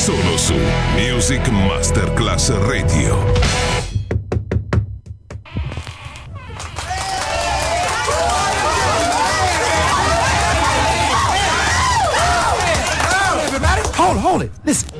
Solo su Music Masterclass Radio. Hold hold it. Listen.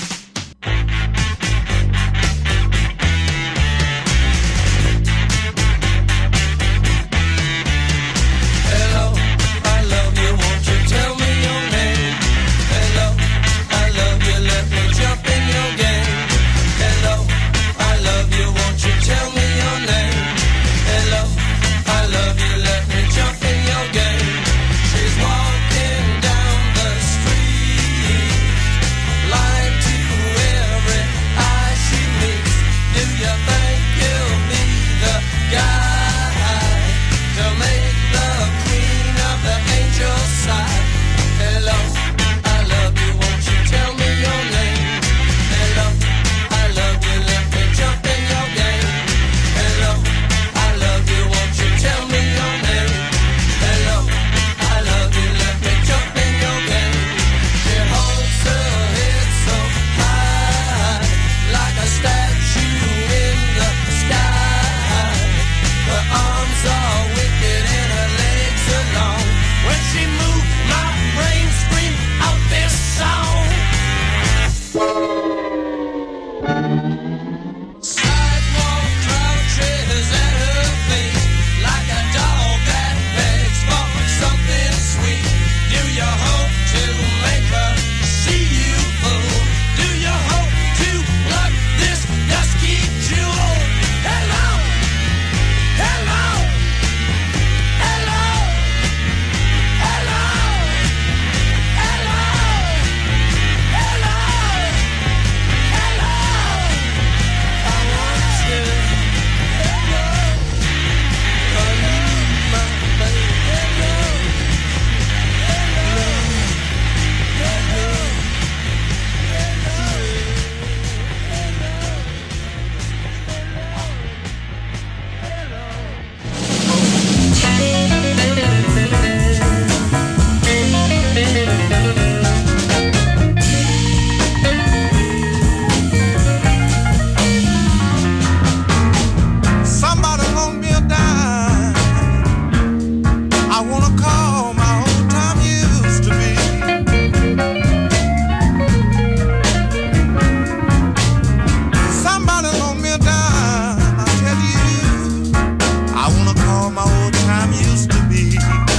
my old time used to be.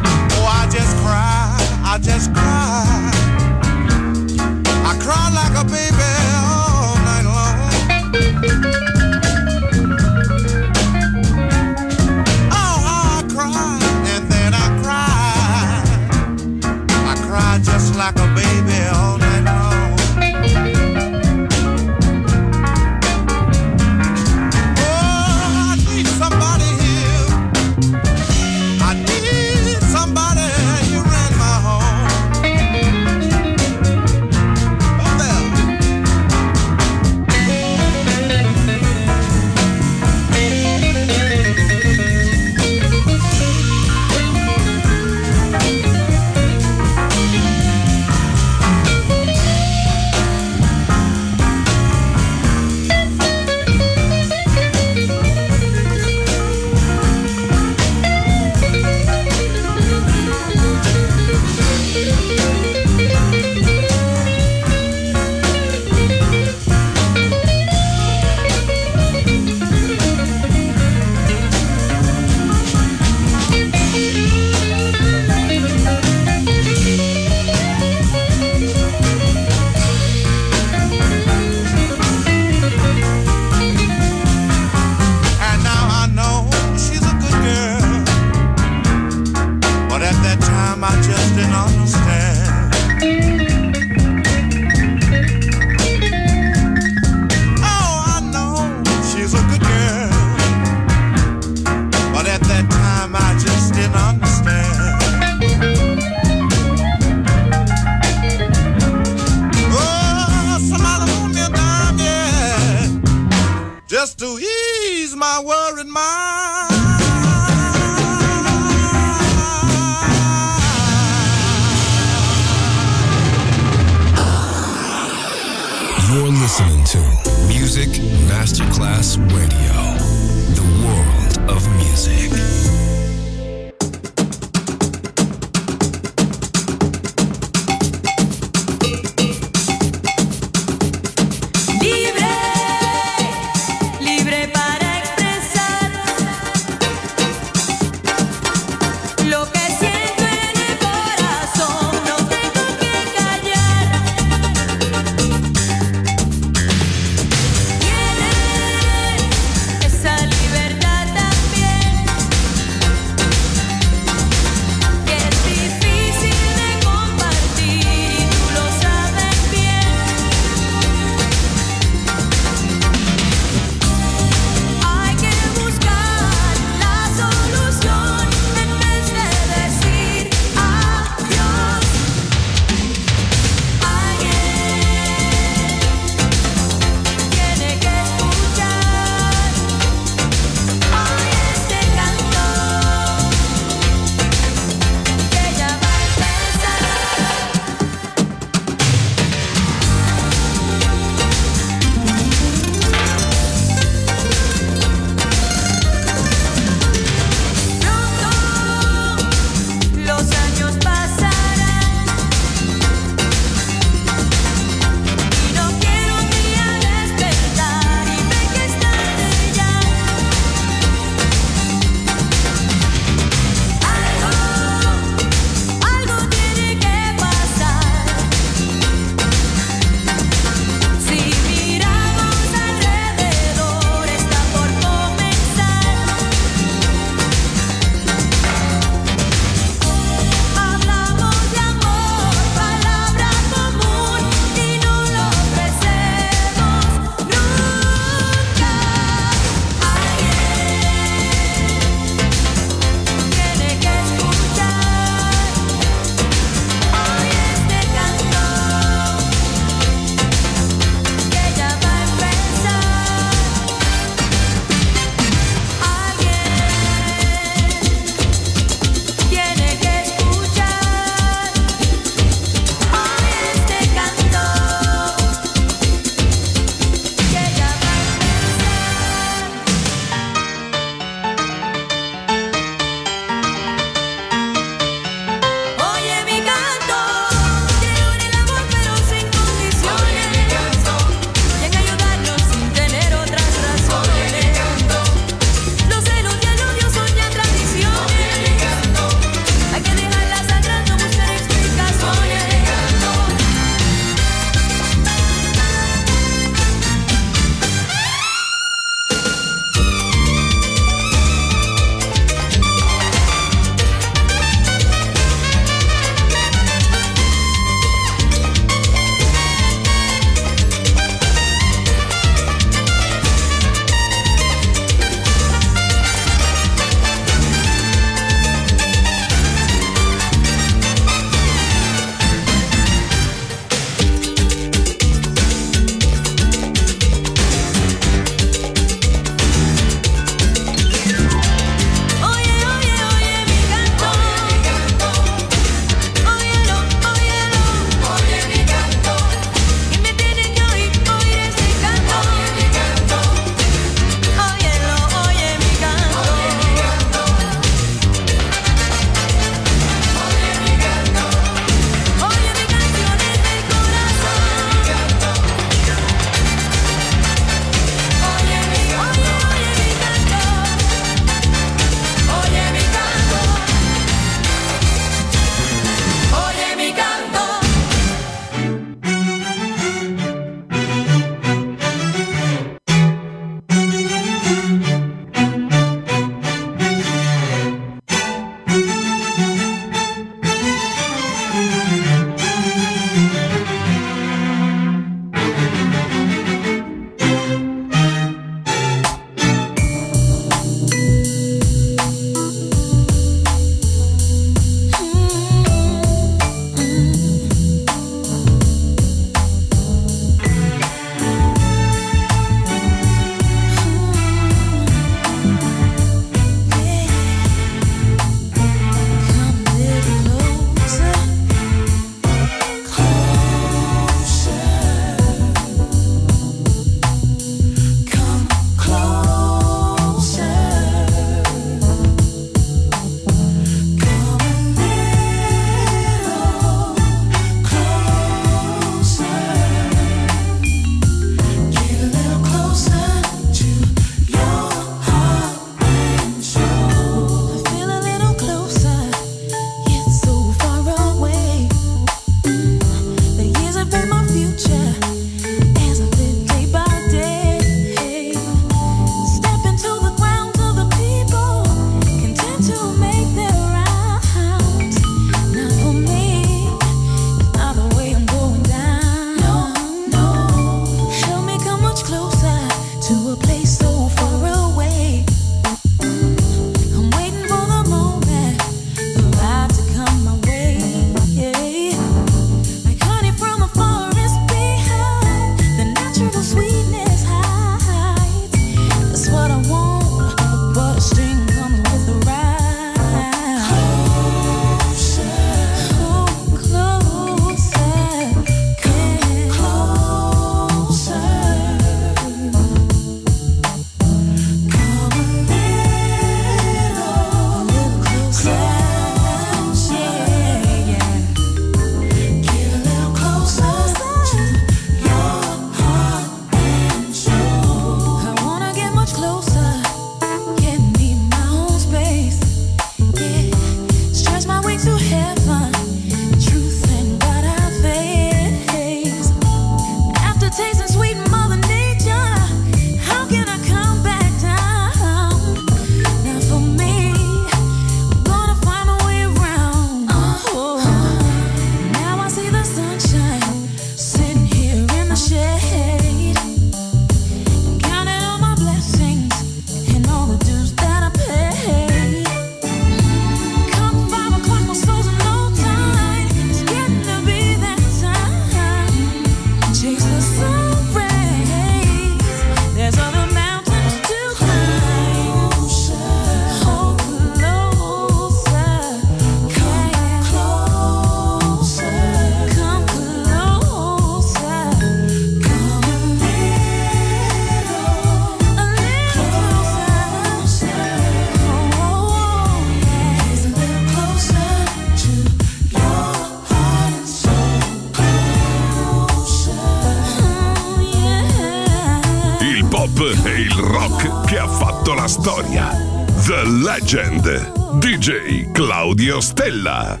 Stella.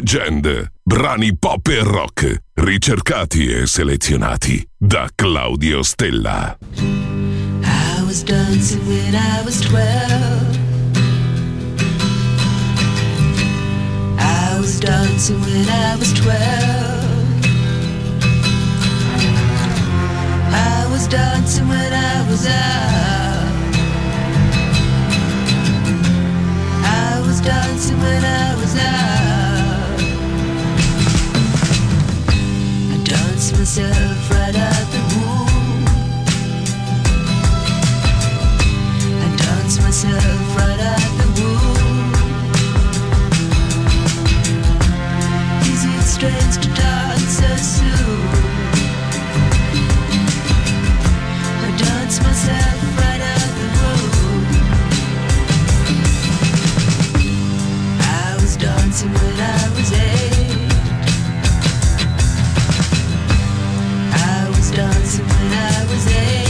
Legend, brani pop e rock, ricercati e selezionati da Claudio Stella. I was dancing when I was 12. I was dancing when I was 12. I was dancing when I was out. I was dancing when I was out. Myself right out the womb. I dance myself right out the womb. Is it strange to dance so soon? I dance myself right out the womb. I was dancing when I was eight. when I was eight.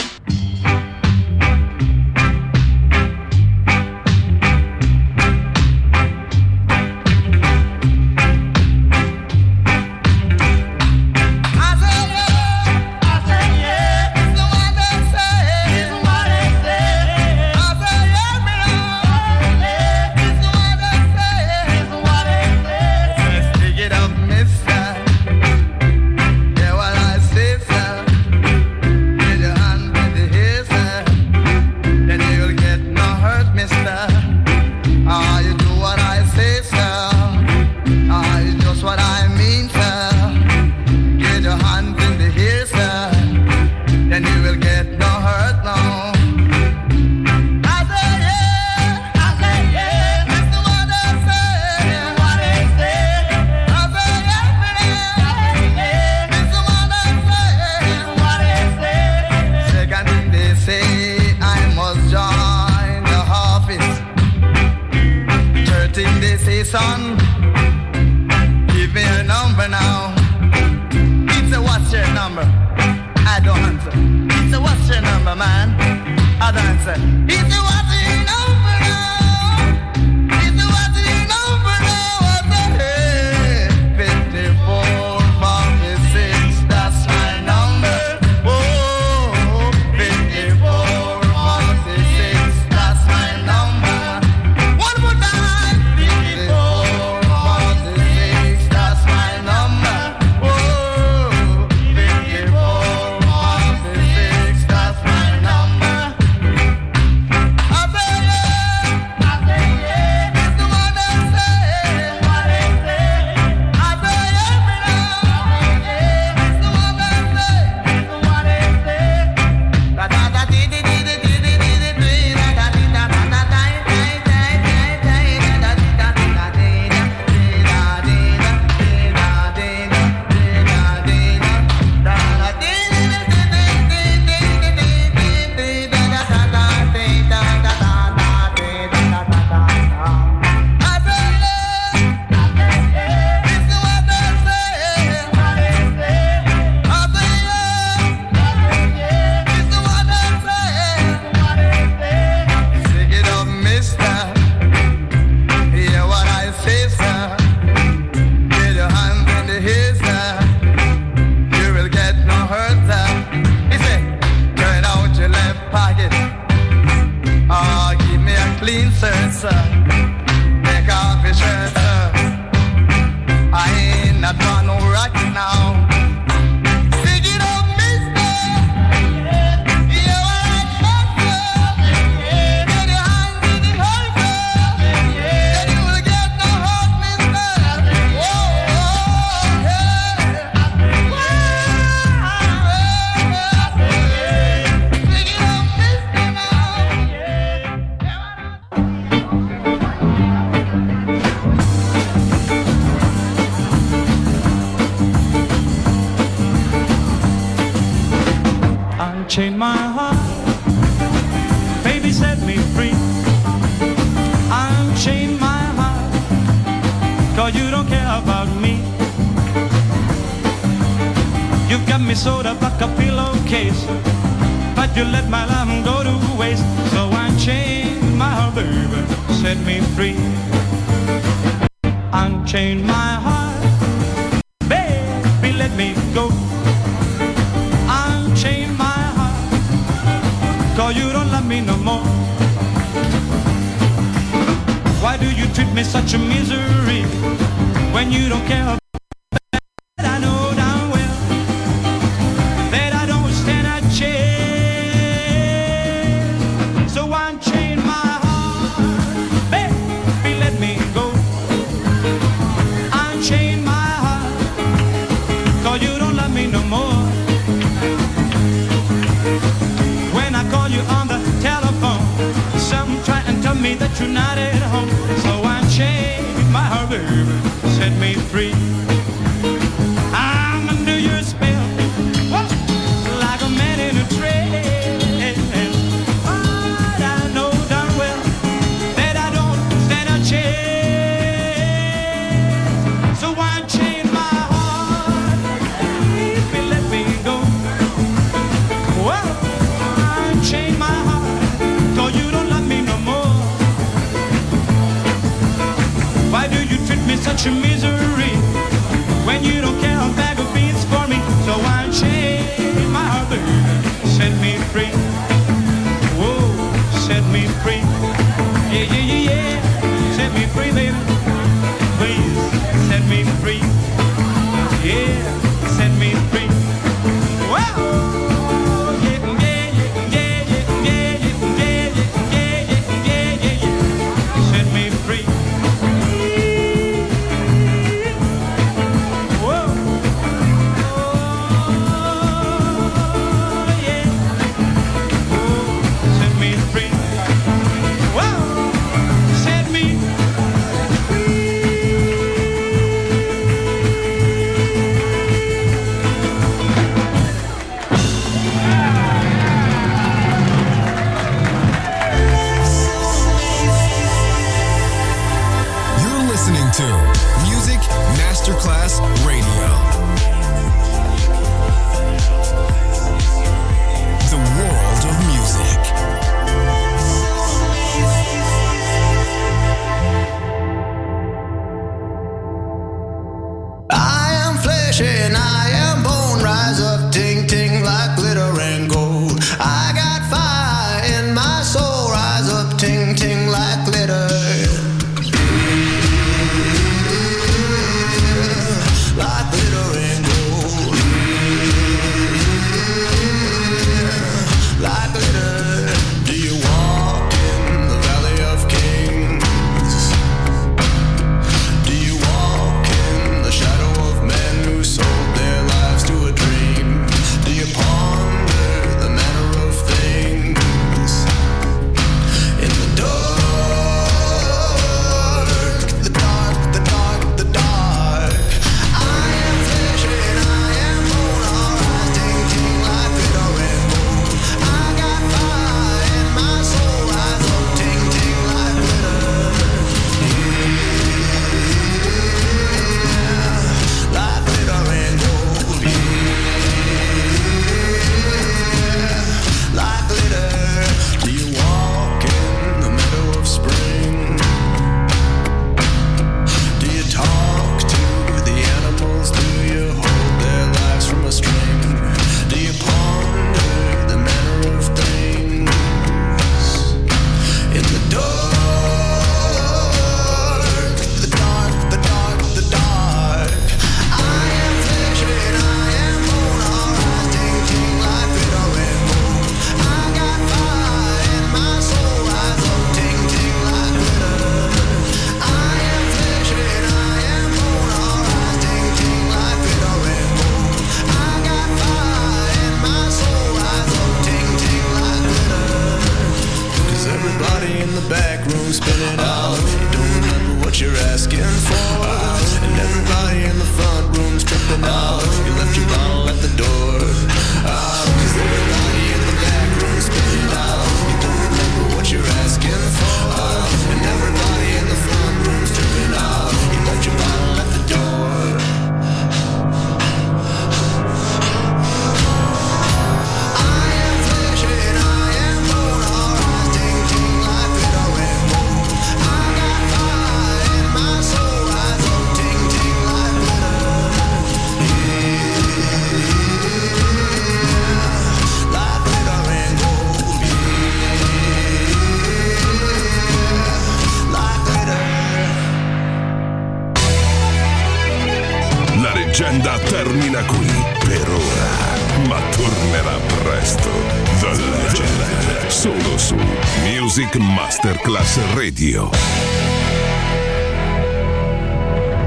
do you treat me such a misery when you don't care I know well that I don't stand a chance? So unchain my heart, baby, let me go. Unchain my you don't love me no more. When I call you on the telephone, some try and tell me that you're not at home.